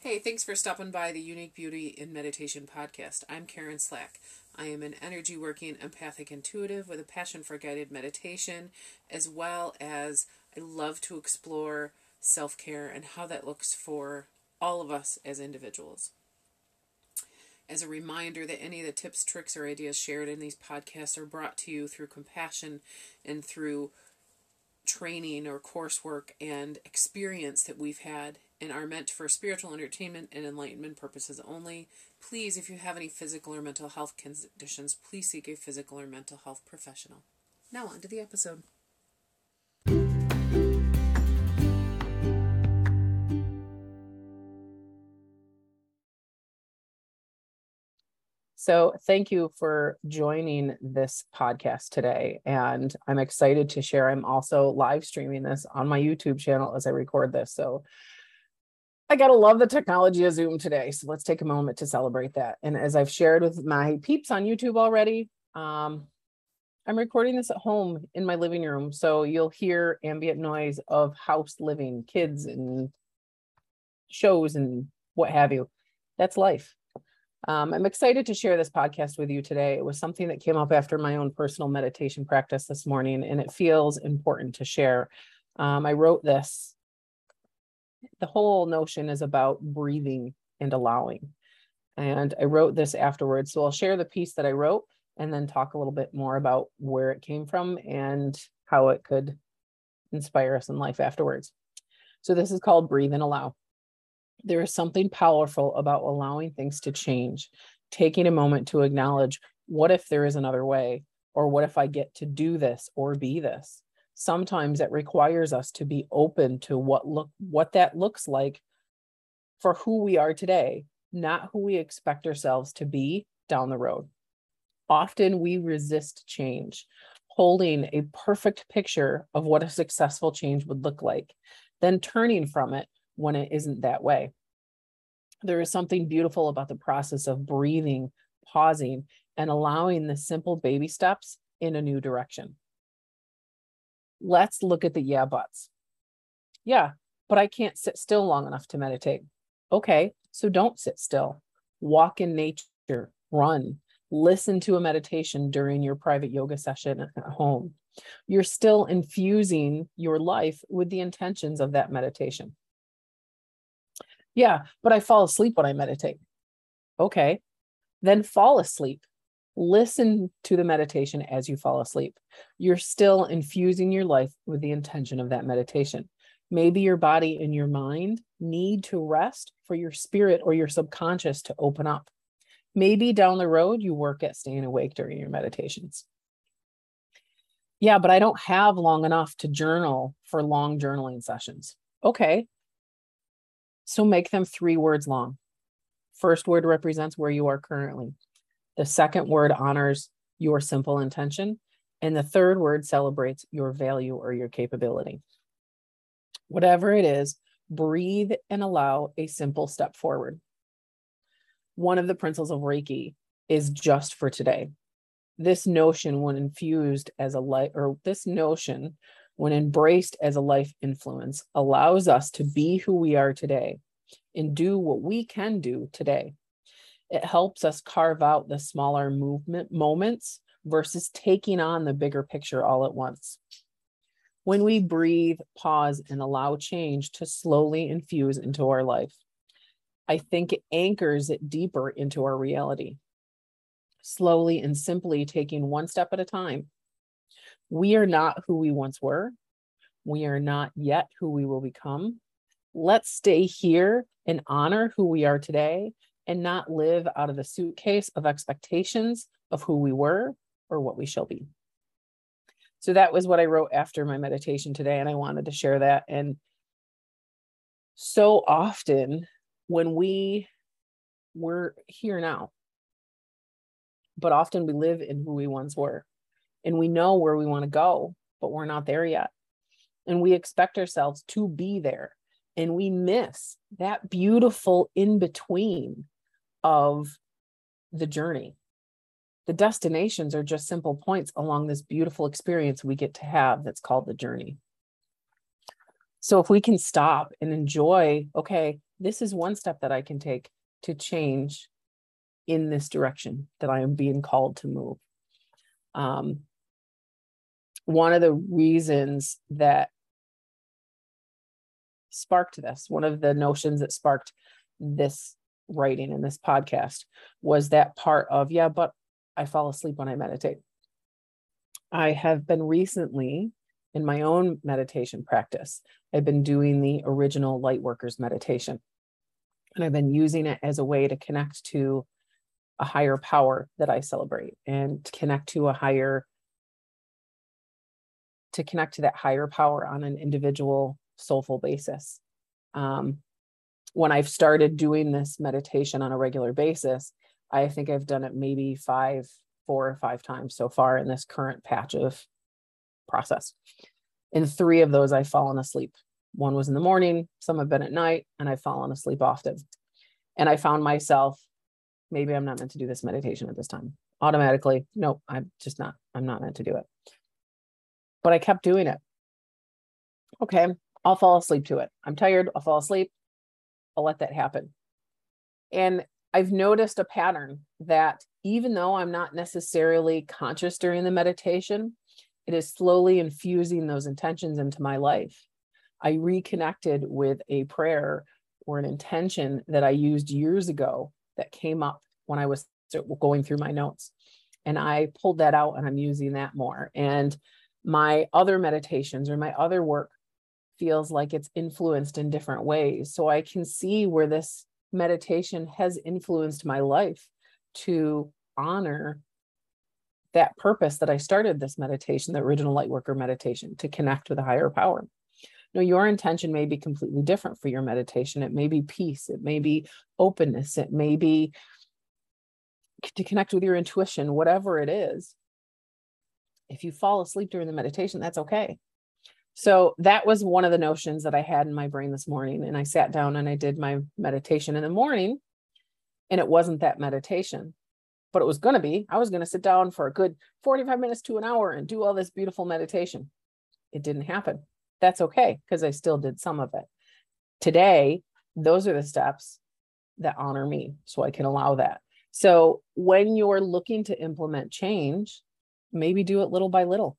Hey, thanks for stopping by the Unique Beauty in Meditation podcast. I'm Karen Slack. I am an energy working empathic intuitive with a passion for guided meditation, as well as I love to explore self care and how that looks for all of us as individuals. As a reminder that any of the tips, tricks, or ideas shared in these podcasts are brought to you through compassion and through training or coursework and experience that we've had and are meant for spiritual entertainment and enlightenment purposes only. Please, if you have any physical or mental health conditions, please seek a physical or mental health professional. Now, on to the episode. So, thank you for joining this podcast today. And I'm excited to share. I'm also live streaming this on my YouTube channel as I record this. So, I got to love the technology of Zoom today. So, let's take a moment to celebrate that. And as I've shared with my peeps on YouTube already, um, I'm recording this at home in my living room. So, you'll hear ambient noise of house living, kids, and shows and what have you. That's life um, I'm excited to share this podcast with you today. It was something that came up after my own personal meditation practice this morning, and it feels important to share. Um, I wrote this. The whole notion is about breathing and allowing. And I wrote this afterwards. So I'll share the piece that I wrote and then talk a little bit more about where it came from and how it could inspire us in life afterwards. So this is called Breathe and Allow. There is something powerful about allowing things to change, taking a moment to acknowledge what if there is another way, or what if I get to do this or be this. Sometimes it requires us to be open to what look what that looks like for who we are today, not who we expect ourselves to be down the road. Often we resist change, holding a perfect picture of what a successful change would look like, then turning from it when it isn't that way. There is something beautiful about the process of breathing, pausing, and allowing the simple baby steps in a new direction. Let's look at the yeah buts. Yeah, but I can't sit still long enough to meditate. Okay, so don't sit still. Walk in nature, run, listen to a meditation during your private yoga session at home. You're still infusing your life with the intentions of that meditation. Yeah, but I fall asleep when I meditate. Okay, then fall asleep. Listen to the meditation as you fall asleep. You're still infusing your life with the intention of that meditation. Maybe your body and your mind need to rest for your spirit or your subconscious to open up. Maybe down the road, you work at staying awake during your meditations. Yeah, but I don't have long enough to journal for long journaling sessions. Okay, so make them three words long. First word represents where you are currently. The second word honors your simple intention. And the third word celebrates your value or your capability. Whatever it is, breathe and allow a simple step forward. One of the principles of Reiki is just for today. This notion, when infused as a light, or this notion when embraced as a life influence, allows us to be who we are today and do what we can do today. It helps us carve out the smaller movement moments versus taking on the bigger picture all at once. When we breathe, pause, and allow change to slowly infuse into our life, I think it anchors it deeper into our reality. Slowly and simply taking one step at a time we are not who we once were. We are not yet who we will become. Let's stay here and honor who we are today and not live out of the suitcase of expectations of who we were or what we shall be. So that was what I wrote after my meditation today. And I wanted to share that. And so often when we we're here now, but often we live in who we once were and we know where we want to go, but we're not there yet. And we expect ourselves to be there. And we miss that beautiful in between of the journey. The destinations are just simple points along this beautiful experience we get to have that's called the journey. So if we can stop and enjoy, okay, this is one step that I can take to change in this direction that I am being called to move. Um, one of the reasons that sparked this, one of the notions that sparked this writing in this podcast was that part of, yeah, but I fall asleep when I meditate. I have been recently in my own meditation practice, I've been doing the original Lightworkers meditation. And I've been using it as a way to connect to a higher power that I celebrate and to connect to a higher, to connect to that higher power on an individual soulful basis. Um, when I've started doing this meditation on a regular basis, I think I've done it maybe five, four or five times so far in this current patch of process. In three of those, I've fallen asleep. One was in the morning, some have been at night, and I've fallen asleep often. And I found myself, maybe I'm not meant to do this meditation at this time. Automatically, nope, I'm just not, I'm not meant to do it. But I kept doing it. Okay, I'll fall asleep to it. I'm tired, I'll fall asleep. I'll let that happen. And I've noticed a pattern that even though I'm not necessarily conscious during the meditation, it is slowly infusing those intentions into my life. I reconnected with a prayer or an intention that I used years ago that came up when I was going through my notes. And I pulled that out and I'm using that more. And my other meditations or my other work feels like it's influenced in different ways. So I can see where this meditation has influenced my life to honor that purpose that I started this meditation, the original Lightworker meditation, to connect with a higher power. Now, your intention may be completely different for your meditation. It may be peace, it may be openness, it may be to connect with your intuition, whatever it is. If you fall asleep during the meditation, that's okay. So that was one of the notions that I had in my brain this morning. And I sat down and I did my meditation in the morning. And it wasn't that meditation, but it was going to be. I was going to sit down for a good 45 minutes to an hour and do all this beautiful meditation. It didn't happen. That's okay because I still did some of it. Today, those are the steps that honor me so I can allow that. So when you're looking to implement change, maybe do it little by little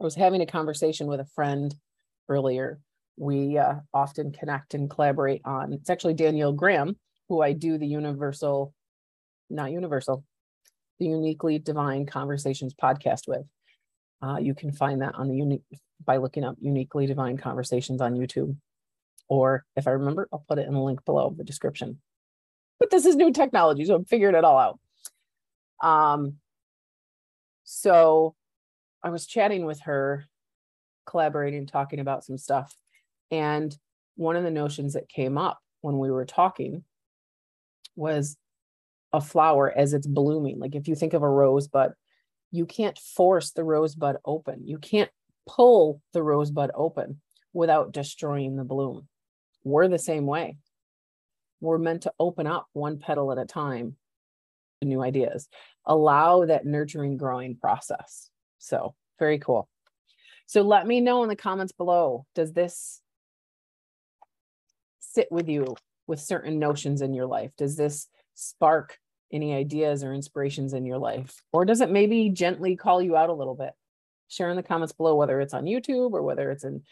I was having a conversation with a friend earlier. We uh, often connect and collaborate on. It's actually Danielle Graham, who I do the Universal, not Universal, the Uniquely Divine Conversations podcast with. Uh, you can find that on the unique by looking up Uniquely Divine Conversations on YouTube, or if I remember, I'll put it in the link below the description. But this is new technology, so I'm figuring it all out. Um, so I was chatting with her, collaborating, talking about some stuff. And one of the notions that came up when we were talking was a flower as it's blooming. Like if you think of a rosebud, you can't force the rosebud open. You can't pull the rosebud open without destroying the bloom. We're the same way. We're meant to open up one petal at a time to new ideas, allow that nurturing growing process. So very cool. So let me know in the comments below, does this sit with you with certain notions in your life? Does this spark any ideas or inspirations in your life? Or does it maybe gently call you out a little bit? Share in the comments below, whether it's on YouTube or whether it's in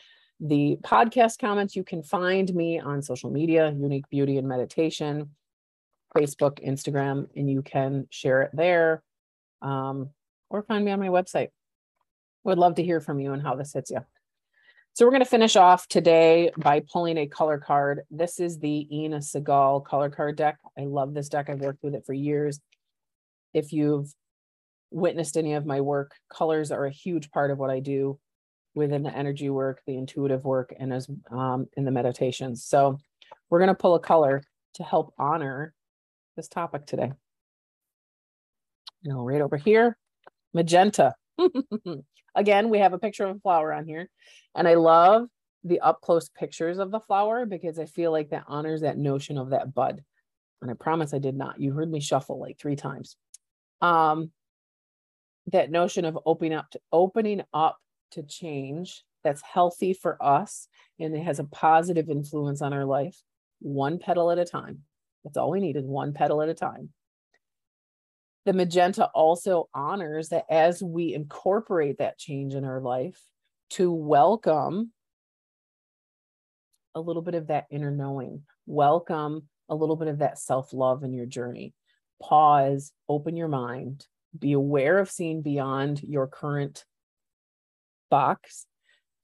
the podcast comments. You can find me on social media, Unique Beauty and Meditation, Facebook, Instagram, and you can share it there. Um, or find me on my website, would love to hear from you and how this hits you. So we're going to finish off today by pulling a color card. This is the Inna Segal color card deck. I love this deck. I've worked with it for years. If you've witnessed any of my work, colors are a huge part of what I do within the energy work, the intuitive work, and as um, in the meditations. So we're going to pull a color to help honor this topic today. You know, right over here, magenta. Again, we have a picture of a flower on here. And I love the up close pictures of the flower because I feel like that honors that notion of that bud. And I promise I did not. You heard me shuffle like three times. Um, that notion of opening up to opening up to change that's healthy for us and it has a positive influence on our life one petal at a time. That's all we need is one petal at a time. The magenta also honors that as we incorporate that change in our life, to welcome a little bit of that inner knowing, welcome a little bit of that self love in your journey. Pause, open your mind, be aware of seeing beyond your current box,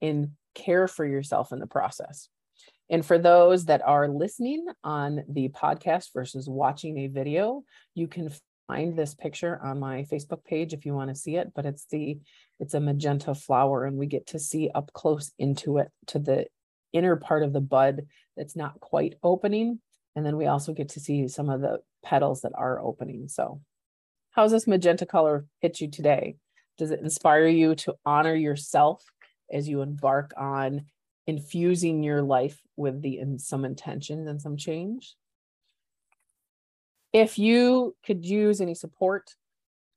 and care for yourself in the process. And for those that are listening on the podcast versus watching a video, you can find this picture on my Facebook page if you want to see it, but it's the it's a magenta flower and we get to see up close into it to the inner part of the bud that's not quite opening and then we also get to see some of the petals that are opening. So how's this magenta color hit you today? Does it inspire you to honor yourself as you embark on infusing your life with the in some intention and some change? If you could use any support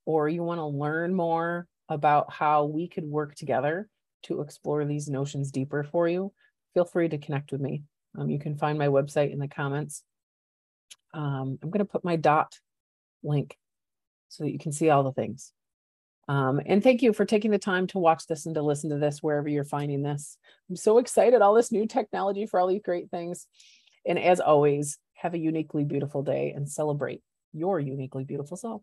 or you want to learn more about how we could work together to explore these notions deeper for you, feel free to connect with me. Um, you can find my website in the comments. Um, I'm going to put my dot link so that you can see all the things. Um, and thank you for taking the time to watch this and to listen to this wherever you're finding this. I'm so excited, all this new technology for all these great things. And as always, have a uniquely beautiful day and celebrate your uniquely beautiful self.